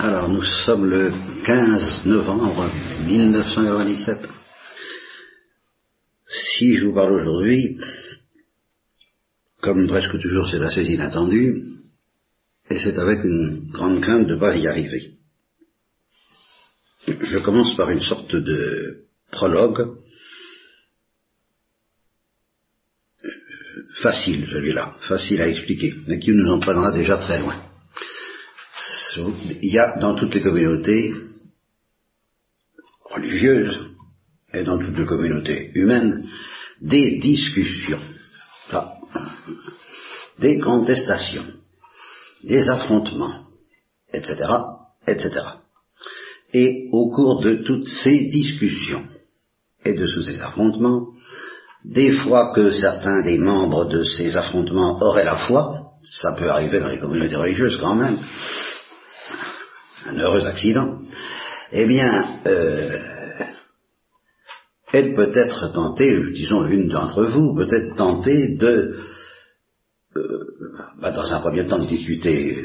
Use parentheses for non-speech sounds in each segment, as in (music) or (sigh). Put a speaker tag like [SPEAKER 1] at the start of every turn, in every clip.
[SPEAKER 1] Alors, nous sommes le 15 novembre 1997. Si je vous parle aujourd'hui, comme presque toujours c'est assez inattendu, et c'est avec une grande crainte de ne pas y arriver. Je commence par une sorte de prologue, facile celui-là, facile à expliquer, mais qui nous entraînera déjà très loin il y a dans toutes les communautés religieuses et dans toutes les communautés humaines des discussions, des contestations, des affrontements, etc., etc. Et au cours de toutes ces discussions et de tous ces affrontements, des fois que certains des membres de ces affrontements auraient la foi, ça peut arriver dans les communautés religieuses quand même, un heureux accident, eh bien, euh, elle peut être tentée, disons l'une d'entre vous, peut être tentée de, euh, bah, dans un premier temps, de discuter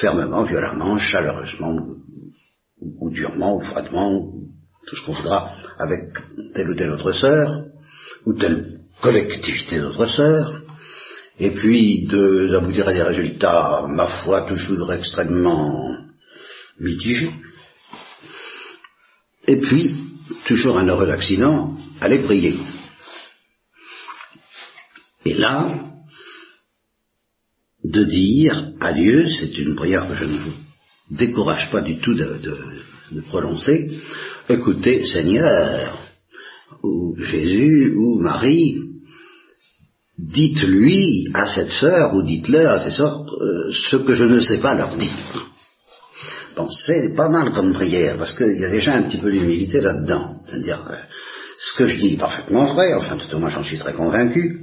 [SPEAKER 1] fermement, violemment, chaleureusement, ou, durement, ou froidement, ou tout ce qu'on voudra, avec telle ou telle autre sœur, ou telle collectivité d'autres sœurs, et puis d'aboutir à des résultats, ma foi, toujours extrêmement mitigé. Et puis, toujours un heureux accident, aller prier. Et là, de dire à Dieu, c'est une prière que je ne vous décourage pas du tout de, prononcer, écoutez Seigneur, ou Jésus, ou Marie, dites-lui à cette sœur, ou dites-leur à ces sœurs, euh, ce que je ne sais pas leur dire. Bon, c'est pas mal comme prière, parce qu'il y a déjà un petit peu d'humilité là-dedans. C'est-à-dire que ce que je dis est parfaitement vrai, enfin tout au moins j'en suis très convaincu,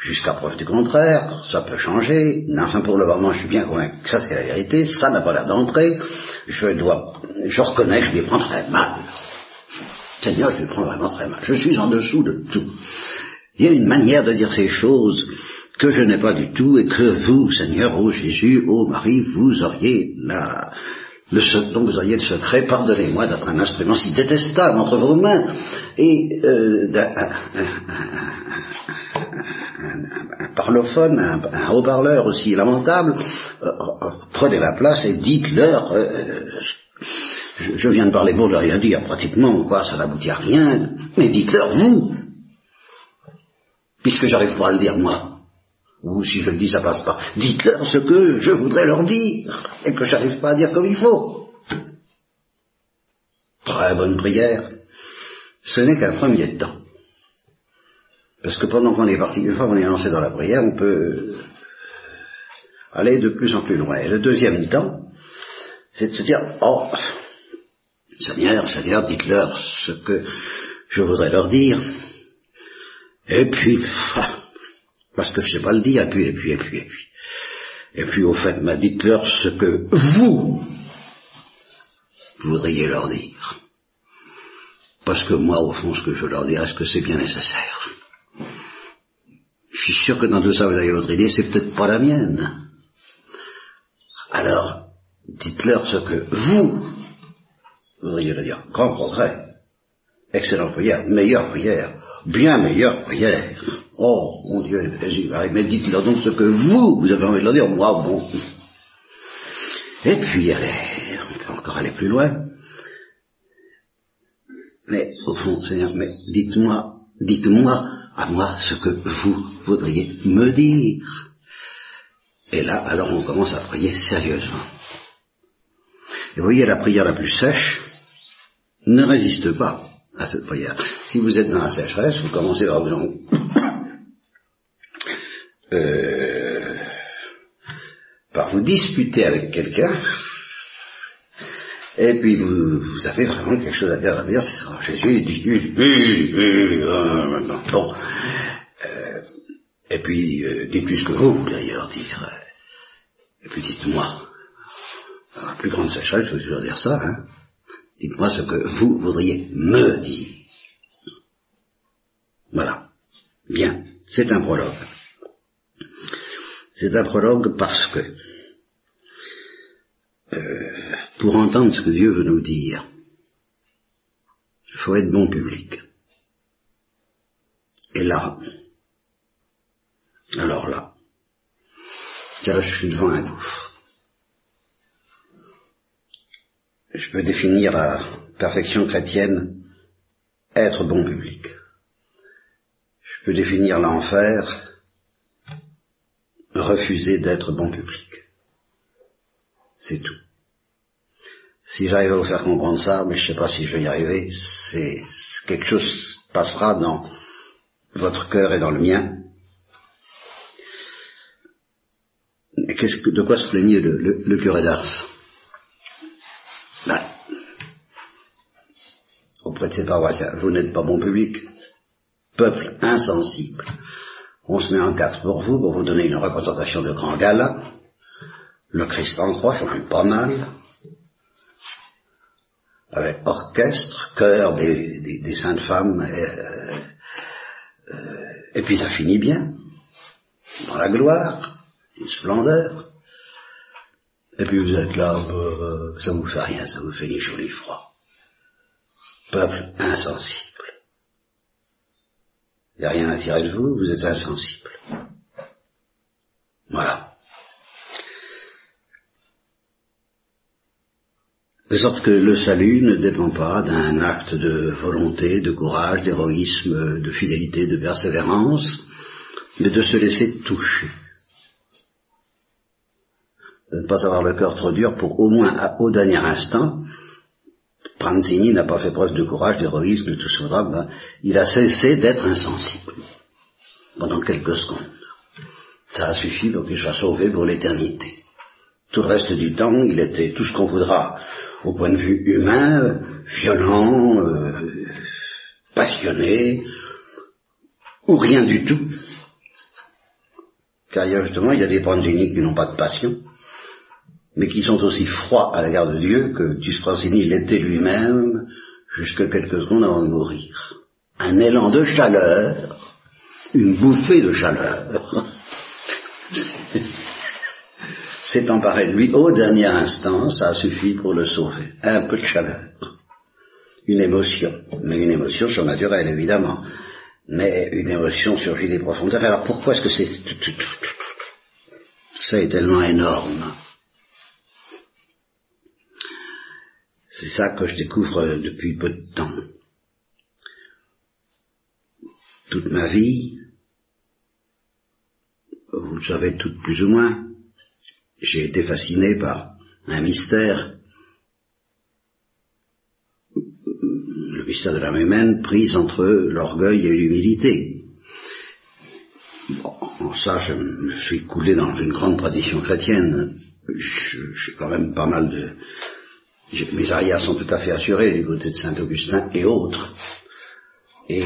[SPEAKER 1] jusqu'à preuve du contraire, ça peut changer, mais enfin pour le moment je suis bien convaincu que ça c'est la vérité, ça n'a pas l'air d'entrer, je dois, je reconnais que je lui prends très mal. Seigneur, je lui prends vraiment très mal. Je suis en dessous de tout. Il y a une manière de dire ces choses que je n'ai pas du tout et que vous, Seigneur, ô Jésus, ô Marie, vous auriez la, le, donc vous auriez le secret, pardonnez-moi d'être un instrument si détestable entre vos mains, et euh, un, parlophone, un, haut-parleur aussi lamentable, euh, prenez la place et dites-leur, euh, je, viens de parler pour ne rien dire pratiquement, quoi, ça n'aboutit à rien, mais dites-leur vous, puisque j'arrive pas à le dire moi ou si je le dis, ça passe pas. Dites-leur ce que je voudrais leur dire, et que j'arrive pas à dire comme il faut. Très bonne prière. Ce n'est qu'un premier temps. Parce que pendant qu'on est parti, une fois qu'on est lancé dans la prière, on peut aller de plus en plus loin. Et le deuxième temps, c'est de se dire, oh, Seigneur, Seigneur, dites-leur ce que je voudrais leur dire. Et puis, parce que je sais pas le dire, et puis, et puis, et puis, et puis. Et puis, au fait, m'a dites-leur ce que vous voudriez leur dire. Parce que moi, au fond, ce que je leur dis, est-ce que c'est bien nécessaire Je suis sûr que dans tout ça, vous avez votre idée, c'est peut-être pas la mienne. Alors, dites-leur ce que vous voudriez leur dire. Grand progrès. Excellente prière, meilleure prière, bien meilleure prière. Oh, mon Dieu, mais dites-leur donc ce que vous, vous avez envie de leur dire, moi, bon. Et puis, allez, on peut encore aller plus loin. Mais, au fond, Seigneur, mais dites-moi, dites-moi à moi ce que vous voudriez me dire. Et là, alors on commence à prier sérieusement. Et vous voyez, la prière la plus sèche ne résiste pas à cette prière. Si vous êtes dans la sécheresse, vous commencez par vous euh, par vous disputer avec quelqu'un, et puis vous, avez vraiment quelque chose à dire. À dire c'est Jésus dit, bon, euh, et puis euh, dites-lui ce que vous voudriez leur dire. Et puis dites-moi, la plus grande sécheresse, je veux dire ça, hein, Dites-moi ce que vous voudriez me dire. Voilà. Bien. C'est un prologue. C'est un prologue parce que, euh, pour entendre ce que Dieu veut nous dire, il faut être bon public. Et là, alors là, là je suis devant un gouffre. Je peux définir la perfection chrétienne être bon public. Je peux définir l'enfer refuser d'être bon public. C'est tout. Si j'arrive à vous faire comprendre ça, mais je ne sais pas si je vais y arriver, c'est quelque chose passera dans votre cœur et dans le mien. Que, de quoi se plaignait le, curé d'Ars? Ben, Auprès de ses paroissiens, vous n'êtes pas bon public. Peuple insensible. On se met en quatre pour vous, pour vous donner une représentation de grand gala. Le Christ en croix, c'est même pas mal. Avec orchestre, chœur des, saintes femmes, et, euh, euh, et puis ça finit bien, dans la gloire, une splendeur. Et puis vous êtes là, euh, ça vous fait rien, ça vous fait ni chaud ni froid. Peuple insensible. Il n'y a rien à tirer de vous, vous êtes insensible. Voilà. De sorte que le salut ne dépend pas d'un acte de volonté, de courage, d'héroïsme, de fidélité, de persévérance, mais de se laisser toucher. De ne pas avoir le cœur trop dur pour au moins au dernier instant Pranzini n'a pas fait preuve de courage, d'héroïsme, de tout ce drame. Il a cessé d'être insensible pendant quelques secondes. Ça a suffi pour qu'il soit sauvé pour l'éternité. Tout le reste du temps, il était tout ce qu'on voudra au point de vue humain, violent, euh, passionné, ou rien du tout. Car justement, il y a des Pranzini qui n'ont pas de passion mais qui sont aussi froids à l'égard de Dieu que Tusprasini l'était lui-même jusque quelques secondes avant de mourir. Un élan de chaleur, une bouffée de chaleur, s'est emparé de lui au dernier instant, ça a suffi pour le sauver. Un peu de chaleur, une émotion, mais une émotion surnaturelle évidemment, mais une émotion surgit des profondeurs. Alors pourquoi est-ce que c'est... Ça est tellement énorme C'est ça que je découvre depuis peu de temps. Toute ma vie, vous le savez toutes plus ou moins, j'ai été fasciné par un mystère, le mystère de l'âme humaine prise entre l'orgueil et l'humilité. Bon, ça, je me suis coulé dans une grande tradition chrétienne. J'ai quand même pas mal de, mes arrières sont tout à fait assurés du côté de Saint-Augustin et autres. Et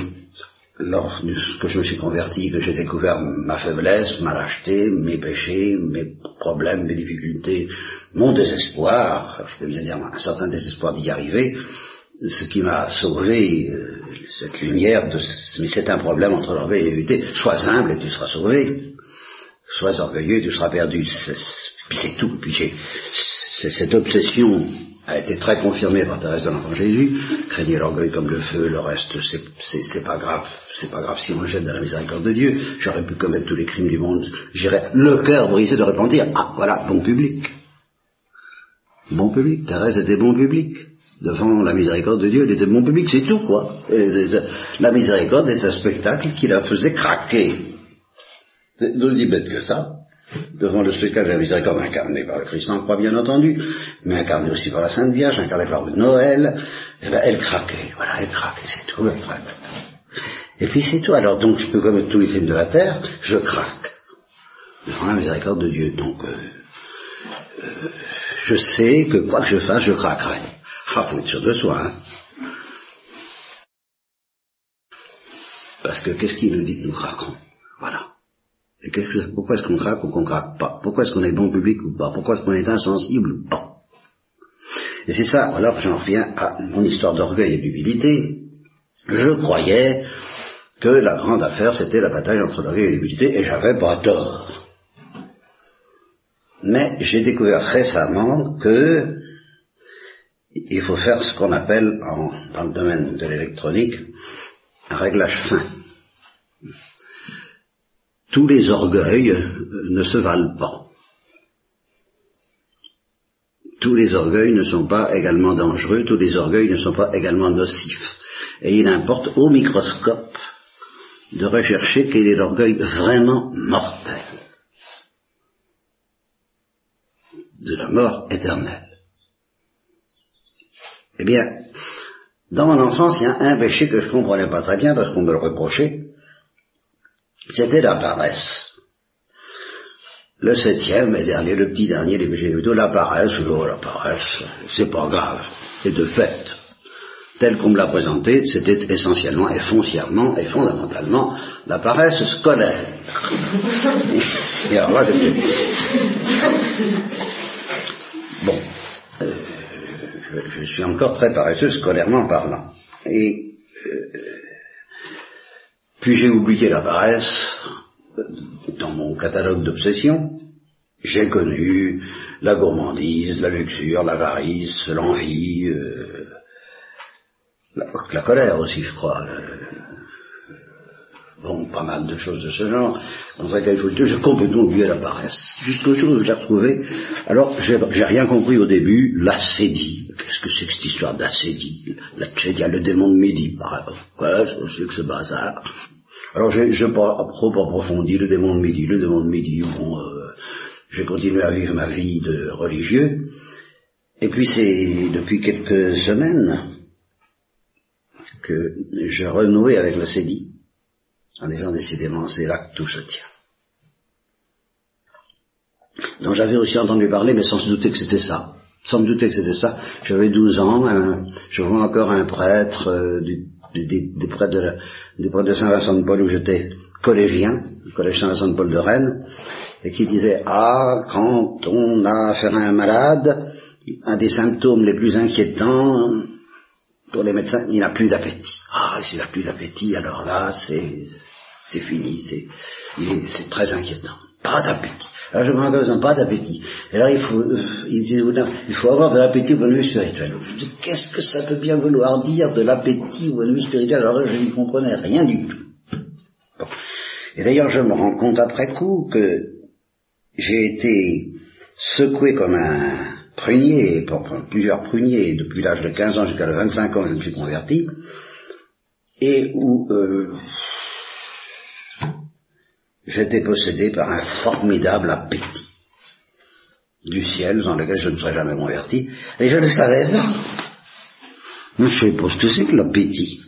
[SPEAKER 1] lors que je me suis converti, que j'ai découvert ma faiblesse, ma lâcheté, mes péchés, mes problèmes, mes difficultés, mon désespoir, je peux bien dire un certain désespoir d'y arriver, ce qui m'a sauvé, euh, cette lumière, de, mais c'est un problème entre l'orgueil et l'humilité, sois humble et tu seras sauvé, sois orgueilleux et tu seras perdu, puis c'est tout, puis c'est cette obsession a été très confirmé par Thérèse de l'Enfant Jésus. Craignez l'orgueil comme le feu, le reste, c'est pas grave. C'est pas grave si on jette dans la miséricorde de Dieu. J'aurais pu commettre tous les crimes du monde. J'irais le cœur brisé de repentir. Ah, voilà, bon public. Bon public. Thérèse était bon public. Devant la miséricorde de Dieu, elle était bon public, c'est tout, quoi. la miséricorde est un spectacle qui la faisait craquer. C'est aussi bête que ça devant le spectacle de la miséricorde incarné par le Christ en croix, bien entendu, mais incarné aussi par la Sainte Vierge, incarné par le Noël, eh ben, elle craquait, voilà, elle craquait, c'est tout, elle craque. Et puis c'est tout, alors donc je peux commettre tous les crimes de la terre, je craque, devant la miséricorde de Dieu, donc euh, euh, je sais que quoi que je fasse, je craquerai. Ah, faut être sûr de soi, hein. Parce que qu'est-ce qui nous dit que nous craquerons? Voilà pourquoi est-ce qu'on craque ou qu'on craque pas? Pourquoi est-ce qu'on est bon public ou pas? Pourquoi est-ce qu'on est insensible ou pas? Et c'est ça, alors j'en reviens à mon histoire d'orgueil et d'humilité. Je croyais que la grande affaire c'était la bataille entre l'orgueil et l'humilité et j'avais pas tort. Mais j'ai découvert récemment que il faut faire ce qu'on appelle, dans le domaine de l'électronique, un réglage fin. Tous les orgueils ne se valent pas. Tous les orgueils ne sont pas également dangereux, tous les orgueils ne sont pas également nocifs. Et il importe au microscope de rechercher quel est l'orgueil vraiment mortel, de la mort éternelle. Eh bien, dans mon enfance, il y a un péché que je ne comprenais pas très bien parce qu'on me le reprochait, c'était la paresse. Le septième et dernier, le petit dernier des péchés capitaux, la paresse, oh, la paresse, c'est pas grave. Et de fait, tel qu'on me l'a présenté, c'était essentiellement et foncièrement et fondamentalement la paresse scolaire. (laughs) et alors là, c'était... Bon, euh, je, suis encore très paresseux scolairement parlant. Et euh, puis j'ai oublié la paresse dans mon catalogue d'obsessions. J'ai connu la gourmandise, la luxure, l'avarice, l'envie, euh, la, colère aussi, je crois. Euh, bon, pas mal de choses de ce genre. Dans un cas, le j'ai complètement oublié la paresse. Jusqu'au jour où je l'ai retrouvé. Alors, j'ai rien compris au début. L'acédie. Qu'est-ce que c'est que cette histoire d'acédie La tchédia, le démon de midi. Quoi, c'est que ce bazar? Alors, je n'ai pas trop approfondi le démon de midi. Le démon de midi, bon, euh, j'ai continué à vivre ma vie de religieux. Et puis, c'est depuis quelques semaines que je renouais avec l'acédie en disant décidément c'est là que tout se tient. Donc j'avais aussi entendu parler, mais sans se douter que c'était ça. Sans me douter que c'était ça. J'avais 12 ans, je vois encore un prêtre euh, des, de Saint-Vincent de Paul où j'étais collégien, le collège Saint-Vincent de Paul de Rennes, et qui disait Ah, quand on a affaire à un malade, un des symptômes les plus inquiétants pour les médecins, il n'a plus d'appétit. Ah, s'il n'a plus d'appétit, alors là, c'est c'est fini, c'est, c'est très inquiétant. Pas d'appétit. Alors je me rappelle, pas d'appétit. Et là, il faut, euh, il, dit, il faut avoir de l'appétit au point de spirituel. Je dis, qu'est-ce que ça peut bien vouloir dire de l'appétit au point de spirituel Alors là, je n'y comprenais rien du tout. Et d'ailleurs, je me rends compte après coup que j'ai été secoué comme un prunier, plusieurs pruniers, depuis l'âge de 15 ans jusqu'à 25 ans, je me suis converti, et où euh, j'étais possédé par un formidable appétit du ciel dans lequel je ne serais jamais converti, et je ne savais pas. Je sais ce que c'est que l'appétit.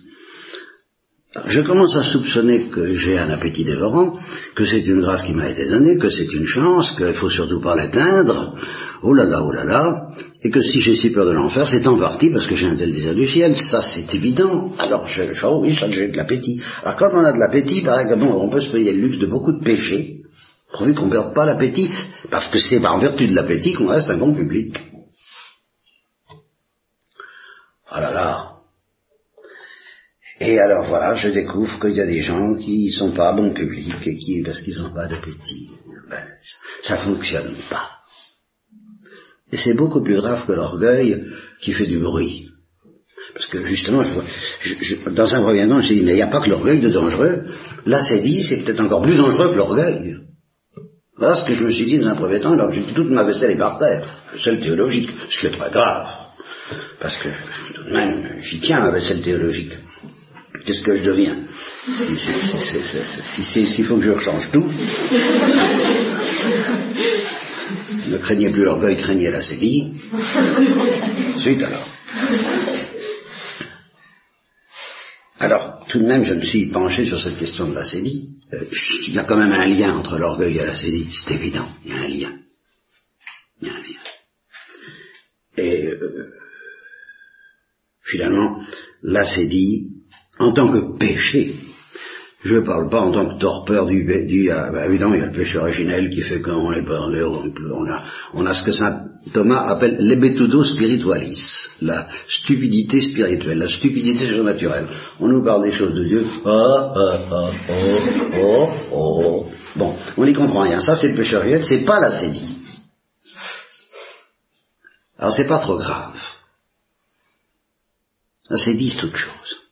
[SPEAKER 1] Je commence à soupçonner que j'ai un appétit dévorant, que c'est une grâce qui m'a été donnée, que c'est une chance, qu'il ne faut surtout pas l'atteindre, oh là là, oh là là, et que si j'ai si peur de l'enfer, c'est en partie parce que j'ai un tel désir du ciel, ça c'est évident. Alors, je, oh oui, ça j'ai de l'appétit. Alors quand on a de l'appétit, par exemple, on peut se payer le luxe de beaucoup de péchés, pourvu qu'on ne perde pas l'appétit, parce que c'est par vertu de l'appétit qu'on reste un bon public. Oh là là, et alors voilà, je découvre qu'il y a des gens qui sont pas bons publics et qui, parce qu'ils n'ont pas d'appétit, ben, ça fonctionne pas. Et c'est beaucoup plus grave que l'orgueil qui fait du bruit. Parce que justement, je, dans un premier temps, je me dit, mais il n'y a pas que l'orgueil de dangereux. Là, c'est dit, c'est peut-être encore plus dangereux que l'orgueil. Voilà ce que je me suis dit dans un premier temps, alors j'ai toute ma vaisselle est par terre, vaisselle théologique, ce qui est très grave. Parce que, tout de même, j'y tiens ma vaisselle théologique. Qu'est-ce que je deviens S'il faut que je rechange tout, ne craignez plus l'orgueil, craignez la sédille. Suite alors. Alors, tout de même, je me suis penché sur cette question de la sédille. Euh, il y a quand même un lien entre l'orgueil et la sédille, c'est évident, il y a un lien. Il y a un lien. Et euh, finalement, la sédille, en tant que péché, je ne parle pas en tant que torpeur du, du ah, bah, évidemment il y a le péché originel qui fait qu'on est parlé, on, a, on a ce que saint Thomas appelle l'ebetudo spiritualis, la stupidité spirituelle, la stupidité surnaturelle. On nous parle des choses de Dieu, oh, oh, oh, oh, oh, oh. Bon, on n'y comprend rien. Ça c'est le péché originel, c'est pas la sédie. Alors c'est pas trop grave. c'est dit toute chose.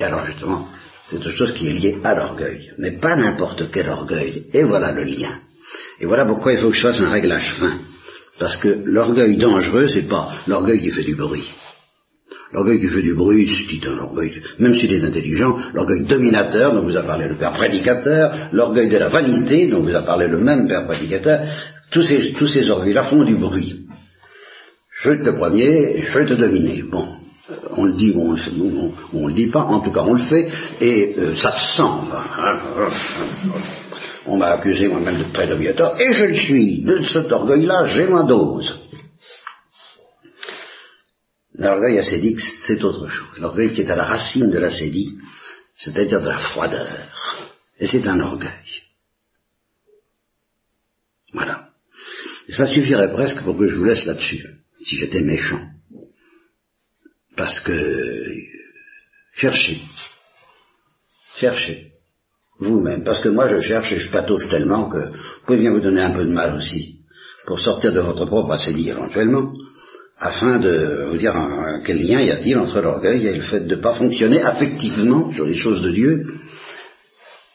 [SPEAKER 1] Et alors justement, c'est autre chose qui est liée à l'orgueil, mais pas n'importe quel orgueil. Et voilà le lien. Et voilà pourquoi il faut que je fasse un réglage fin. Parce que l'orgueil dangereux, c'est pas l'orgueil qui fait du bruit. L'orgueil qui fait du bruit, c'est un orgueil, même s'il est intelligent, l'orgueil dominateur dont vous a parlé le père prédicateur, l'orgueil de la vanité dont vous a parlé le même père prédicateur, tous ces, tous ces orgueils-là font du bruit. Je te premier, je te dominer. Bon, on le dit ou on, ne le dit pas, en tout cas on le fait, et euh, ça se sent. On m'a accusé moi-même de prédominateur, et je le suis. De cet orgueil-là, j'ai ma dose. L'orgueil acédique, c'est autre chose. L'orgueil qui est à la racine de l'acédie, c'est-à-dire de la froideur. Et c'est un orgueil. Voilà. Ça suffirait presque pour que je vous laisse là-dessus, si j'étais méchant. Parce que cherchez. Cherchez. Vous-même. Parce que moi je cherche et je patauge tellement que vous pouvez bien vous donner un peu de mal aussi. Pour sortir de votre propre assédie éventuellement. Afin de vous dire quel lien y a-t-il entre l'orgueil et le fait de ne pas fonctionner affectivement sur les choses de Dieu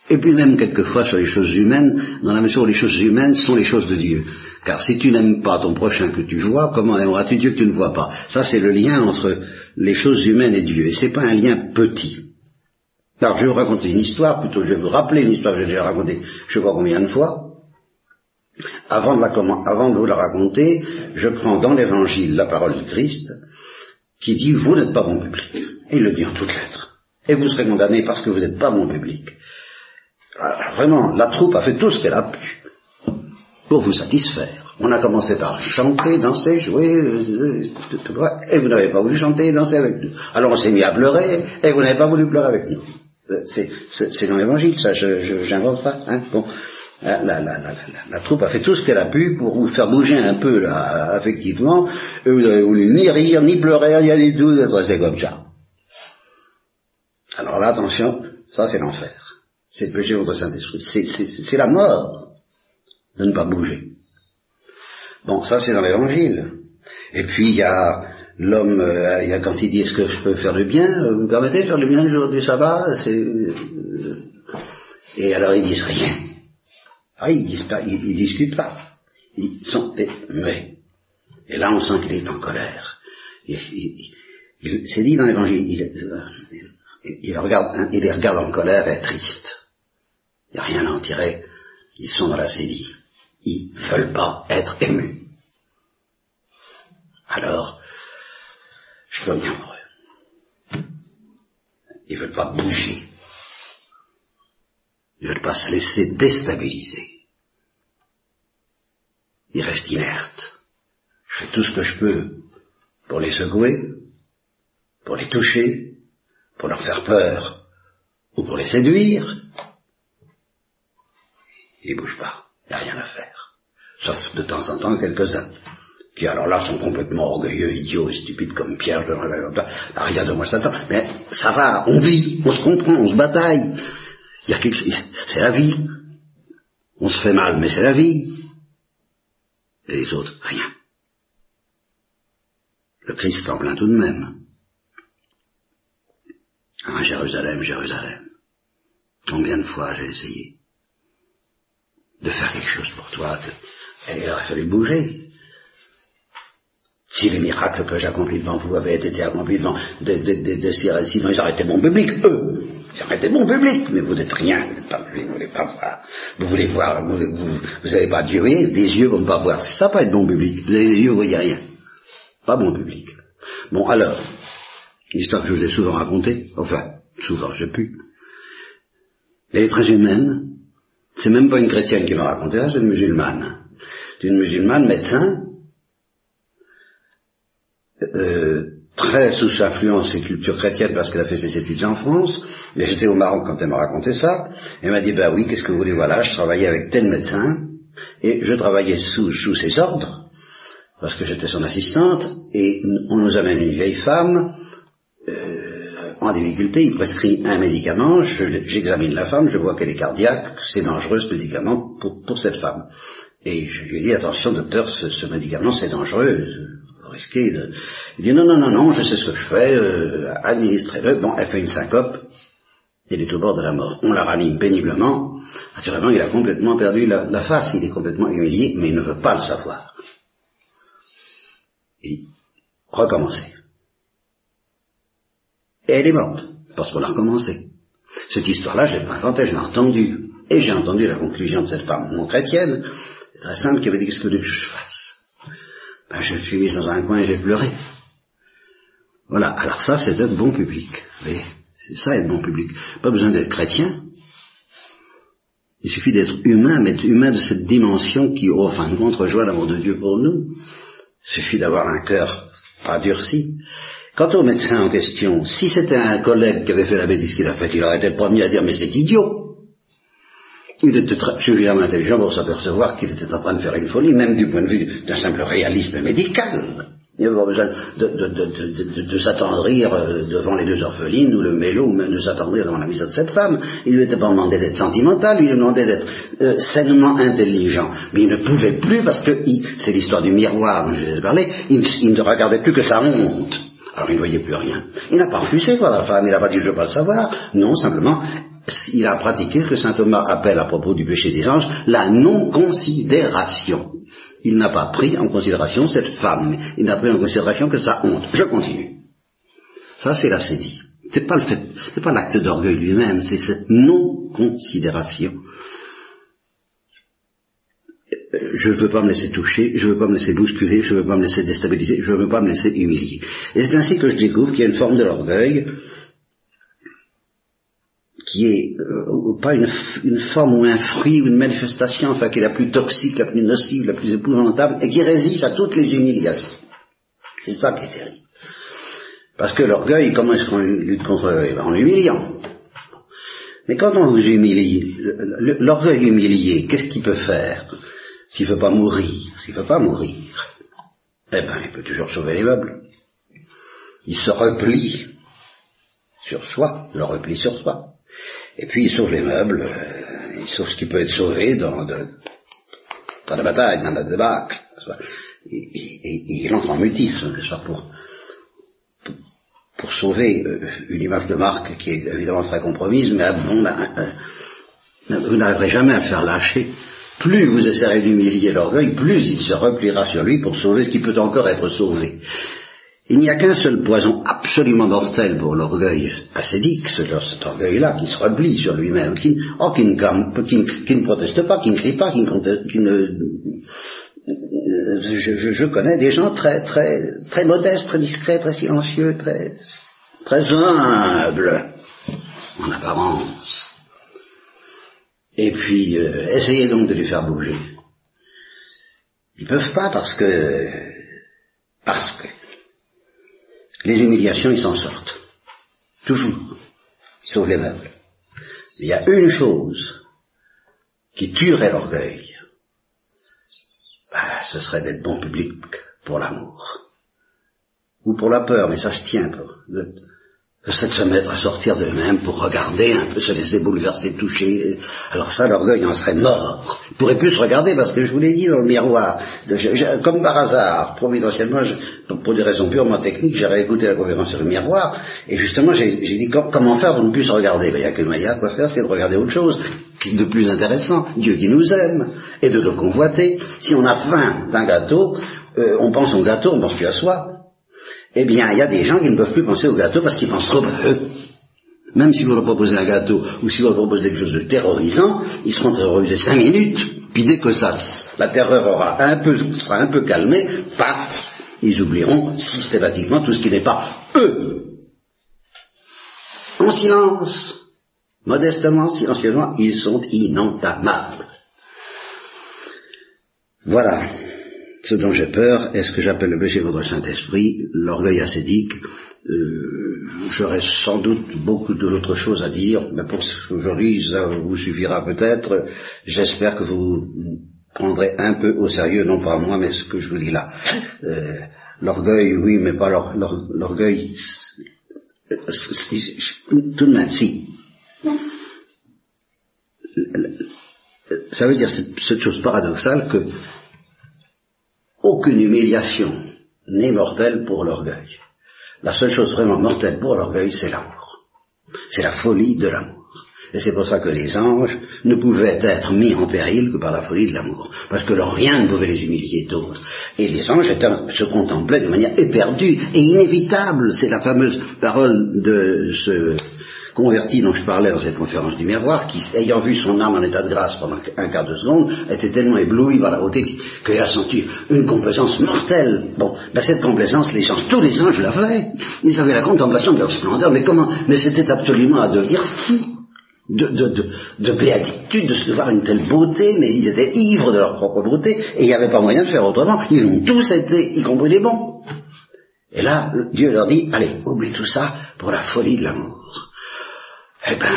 [SPEAKER 1] et puis même quelquefois sur les choses humaines, dans la mesure où les choses humaines sont les choses de Dieu. Car si tu n'aimes pas ton prochain que tu vois, comment aimeras-tu Dieu que tu ne vois pas? Ça c'est le lien entre les choses humaines et Dieu. Et c'est pas un lien petit. Alors je vais vous raconter une histoire, plutôt je vais vous rappeler une histoire que j'ai déjà racontée je ne sais pas combien de fois. Avant de, vous la raconter, je prends dans l'évangile la parole du Christ qui dit vous n'êtes pas mon public. Et il le dit en toutes lettres. Et vous serez condamné parce que vous n'êtes pas mon public. Alors, vraiment, la troupe a fait tout ce qu'elle a pu pour vous satisfaire. On a commencé par chanter, danser, jouer, et vous n'avez pas voulu chanter danser avec nous. Alors on s'est mis à pleurer, et vous n'avez pas voulu pleurer avec nous. Euh, c'est dans l'évangile, ça, je n'invente pas. Hein bon. La, la, la, la, troupe a fait tout ce qu'elle a pu pour vous faire bouger un peu là, affectivement, et vous n'avez voulu ni rire, ni pleurer, rien du tout, c'est comme ça. Alors là, attention, ça c'est l'enfer c'est le péché contre Saint-Esprit. C'est la mort de ne pas bouger. Bon, ça c'est dans l'évangile. Et puis il y a l'homme, euh, il y a quand il dit est-ce que je peux faire du bien, euh, vous me permettez de faire du bien le jour du sabbat euh, Et alors ils disent rien. Ah, ils disent pas, ils, discutent pas. Ils sont mais. Et là on sent qu'il est en colère. c'est dit dans l'évangile, il, regarde, il les regarde en colère et triste. Il n'y a rien à en tirer. Ils sont dans la série. Ils ne veulent pas être émus. Alors, je veux bien pour eux. Ils ne veulent pas bouger. Ils ne veulent pas se laisser déstabiliser. Ils restent inertes. Je fais tout ce que je peux pour les secouer, pour les toucher, pour leur faire peur ou pour les séduire, ils bougent pas. Il n'y a rien à faire. Sauf de temps en temps quelques-uns qui alors là sont complètement orgueilleux, idiots et stupides comme Pierre, ne rien de moi Satan. Mais ça va, on vit, on se comprend, on se bataille. Il y a quelque c'est la vie. On se fait mal, mais c'est la vie. Et les autres, rien. Le Christ en plein tout de même. Ah, Jérusalem, Jérusalem. Combien de fois j'ai essayé de faire quelque chose pour toi. il aurait fallu bouger. Si les miracles que j'accomplis devant vous avaient été accomplis devant de, de, sinon ils auraient été bon public, eux. Ils auraient été bon public, mais vous n'êtes rien, vous n'êtes pas public, vous voulez pas voir. Vous voulez voir, vous n'avez pas Dieu, des yeux pour ne pas voir. C'est ça pas être bon public. Vous avez des yeux, vous voyez rien. Pas bon public. Bon, alors, l'histoire que je vous ai souvent racontée, enfin, souvent, j'ai pu, elle est très humaine, c'est même pas une chrétienne qui m'a raconté ça, c'est une musulmane. C'est une musulmane médecin, euh, très sous influence et culture chrétienne parce qu'elle a fait ses études en France, mais j'étais au Maroc quand elle m'a raconté ça, elle m'a dit, bah oui, qu'est-ce que vous voulez, voilà, je travaillais avec tel médecin, et je travaillais sous, sous ses ordres, parce que j'étais son assistante, et on nous amène une vieille femme, en difficulté, il prescrit un médicament, j'examine la femme, je vois qu'elle est cardiaque, c'est dangereux ce médicament pour, cette femme. Et je lui ai dit, attention docteur, ce, médicament c'est dangereux, risqué de... Il dit non, non, non, non, je sais ce que je fais, euh, administrez-le. Bon, elle fait une syncope, il est au bord de la mort. On la ranime péniblement. Naturellement, il a complètement perdu la, la face, il est complètement humilié, mais il ne veut pas le savoir. Et recommencer. Et elle est morte, parce qu'on a recommencé. Cette histoire-là, je l'ai pas inventée, je l'ai entendue. Et j'ai entendu la conclusion de cette femme non chrétienne, très simple, qui avait dit qu'est-ce que que je fasse? Ben, Je me suis mis dans un coin et j'ai pleuré. Voilà, alors ça c'est être bon public. C'est ça être bon public. Pas besoin d'être chrétien. Il suffit d'être humain, mais être humain de cette dimension qui, au fin de compte, rejoint l'amour de Dieu pour nous. Il suffit d'avoir un cœur pas durci. Quant au médecin en question, si c'était un collègue qui avait fait la bêtise qu'il a faite, il aurait été le premier à dire mais c'est idiot. Il était suffisamment intelligent pour s'apercevoir qu'il était en train de faire une folie, même du point de vue d'un simple réalisme médical. Il n'y avait pas besoin de, s'attendrir euh, devant les deux orphelines ou le mélo, ou même de s'attendrir devant la mise de cette femme. Il ne lui était pas demandé d'être sentimental, il lui demandait d'être euh, sainement intelligent. Mais il ne pouvait plus parce que, c'est l'histoire du miroir dont je vous ai parlé, il, ne regardait plus que sa honte. Alors il ne voyait plus rien. Il n'a pas refusé voir la femme, il n'a pas dit je ne veux pas le savoir. Non, simplement, il a pratiqué ce que saint Thomas appelle à propos du péché des anges la non-considération il n'a pas pris en considération cette femme, il n'a pris en considération que sa honte. Je continue. Ça, c'est la sédie. C'est pas le fait, c'est pas l'acte d'orgueil lui-même, c'est cette non-considération. Je ne veux pas me laisser toucher, je ne veux pas me laisser bousculer, je ne veux pas me laisser déstabiliser, je ne veux pas me laisser humilier. Et c'est ainsi que je découvre qu'il y a une forme de l'orgueil qui est euh, pas une, forme ou un fruit ou une manifestation, enfin qui est la plus toxique, la plus nocive, la plus épouvantable, et qui résiste à toutes les humiliations. C'est ça qui est terrible. Parce que l'orgueil, comment est-ce qu'on lutte contre l'orgueil? En l'humiliant. Mais quand on vous humilie, l'orgueil humilié, qu'est-ce qu'il peut faire? S'il ne veut pas mourir, s'il ne veut pas mourir, eh ben, il peut toujours sauver les meubles. Il se replie sur soi, le replie sur soi. Et puis il sauve les meubles, euh, il sauve ce qui peut être sauvé dans, la bataille, dans la débâcle. Et, il entre en mutisme, soit pour, pour, sauver euh, une image de marque qui est évidemment très compromise, mais bon, ben, euh, vous n'arriverez jamais à faire lâcher. Plus vous essaierez d'humilier l'orgueil, plus il se repliera sur lui pour sauver ce qui peut encore être sauvé. Il n'y a qu'un seul poison absolument mortel pour l'orgueil ascédique, cet orgueil-là, qui se replie sur lui-même, qui, oh, qui, ne, proteste pas, qui ne crie pas, qui, ne... Euh, je, connais des gens très, très, très modestes, très discrets, très silencieux, très, très humbles, en apparence. Et puis, euh, essayez donc de les faire bouger. Ils peuvent pas parce que, parce que, les humiliations, ils s'en sortent. Toujours. Sauvent les meubles. Il y a une chose qui tuerait l'orgueil. Bah, ce serait d'être bon public pour l'amour. Ou pour la peur, mais ça se tient c'est de se mettre à sortir d'eux-mêmes pour regarder un peu, se laisser bouleverser, toucher. Alors ça, l'orgueil en serait mort. Il pourrait plus se regarder parce que je vous l'ai dit dans le miroir. comme par hasard, providentiellement, pour, des raisons purement techniques, j'ai réécouté la conférence sur le miroir et justement j'ai dit comment faire pour ne plus se regarder? Ben, il n'y a qu'une manière de faire, c'est de regarder autre chose de plus intéressant. Dieu qui nous aime et de le convoiter. Si on a faim d'un gâteau, euh, on pense au gâteau, on pense plus à soi eh bien, il y a des gens qui ne peuvent plus penser au gâteau parce qu'ils pensent trop à eux. Même si vous leur proposez un gâteau ou si vous leur proposez quelque chose de terrorisant, ils seront terrorisés cinq minutes, puis dès que ça, la terreur aura un peu, sera un peu calmée, paf, ils oublieront systématiquement tout ce qui n'est pas eux. En silence, modestement, silencieusement, ils sont inentamables. Voilà ce dont j'ai peur est ce que j'appelle le péché contre le Saint-Esprit, l'orgueil ascétique. Euh, J'aurais sans doute beaucoup d'autres choses à dire, mais pour aujourd'hui, ça vous suffira peut-être. J'espère que vous prendrez un peu au sérieux, non pas moi, mais ce que je vous dis là. Euh, l'orgueil, oui, mais pas l'orgueil. Tout de même, si. Ça veut dire cette chose paradoxale que aucune humiliation n'est mortel pour l'orgueil. La seule chose vraiment mortelle pour l'orgueil, c'est l'amour. C'est la folie de l'amour. Et c'est pour ça que les anges ne pouvaient être mis en péril que par la folie de l'amour. Parce que leur rien ne pouvait les humilier d'autres. Et les anges se contemplaient de manière éperdue et inévitable. C'est la fameuse parole de ce converti dont je parlais dans cette conférence du miroir, qui, ayant vu son âme en état de grâce pendant un quart de seconde, était tellement ébloui par la beauté qu'il a senti une complaisance mortelle. Bon, ben cette complaisance, les gens, tous les anges l'avaient. Ils avaient la contemplation de leur splendeur, mais comment Mais c'était absolument à devenir fou. De, de, de, de, béatitude de se voir une telle beauté, mais ils étaient ivres de leur propre beauté, et il n'y avait pas moyen de faire autrement. Ils ont tous été, y compris les bons. Et là, Dieu leur dit, allez, oublie tout ça pour la folie de l'amour eh ben,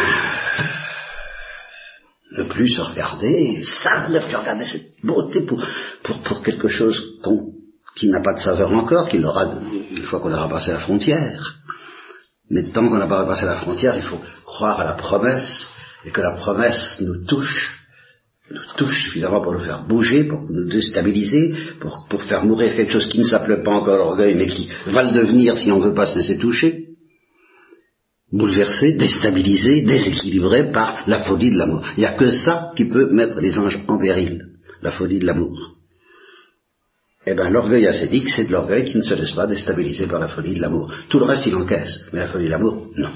[SPEAKER 1] ne plus se regarder, ça, ne plus regarder cette beauté pour, pour, pour quelque chose qui n'a pas de saveur encore, qu'il aura une fois qu'on aura passé la frontière. Mais tant qu'on n'a pas passé la frontière, il faut croire à la promesse, et que la promesse nous touche, nous touche suffisamment pour nous faire bouger, pour nous déstabiliser, pour, pour faire mourir quelque chose qui ne s'appelle pas encore l'orgueil, mais qui va le devenir si on ne veut pas se laisser toucher bouleversé, déstabilisé, déséquilibré par la folie de l'amour. Il n'y a que ça qui peut mettre les anges en péril, la folie de l'amour. Eh bien, l'orgueil ascétique, c'est de l'orgueil qui ne se laisse pas déstabiliser par la folie de l'amour. Tout le reste, il encaisse, mais la folie de l'amour, non.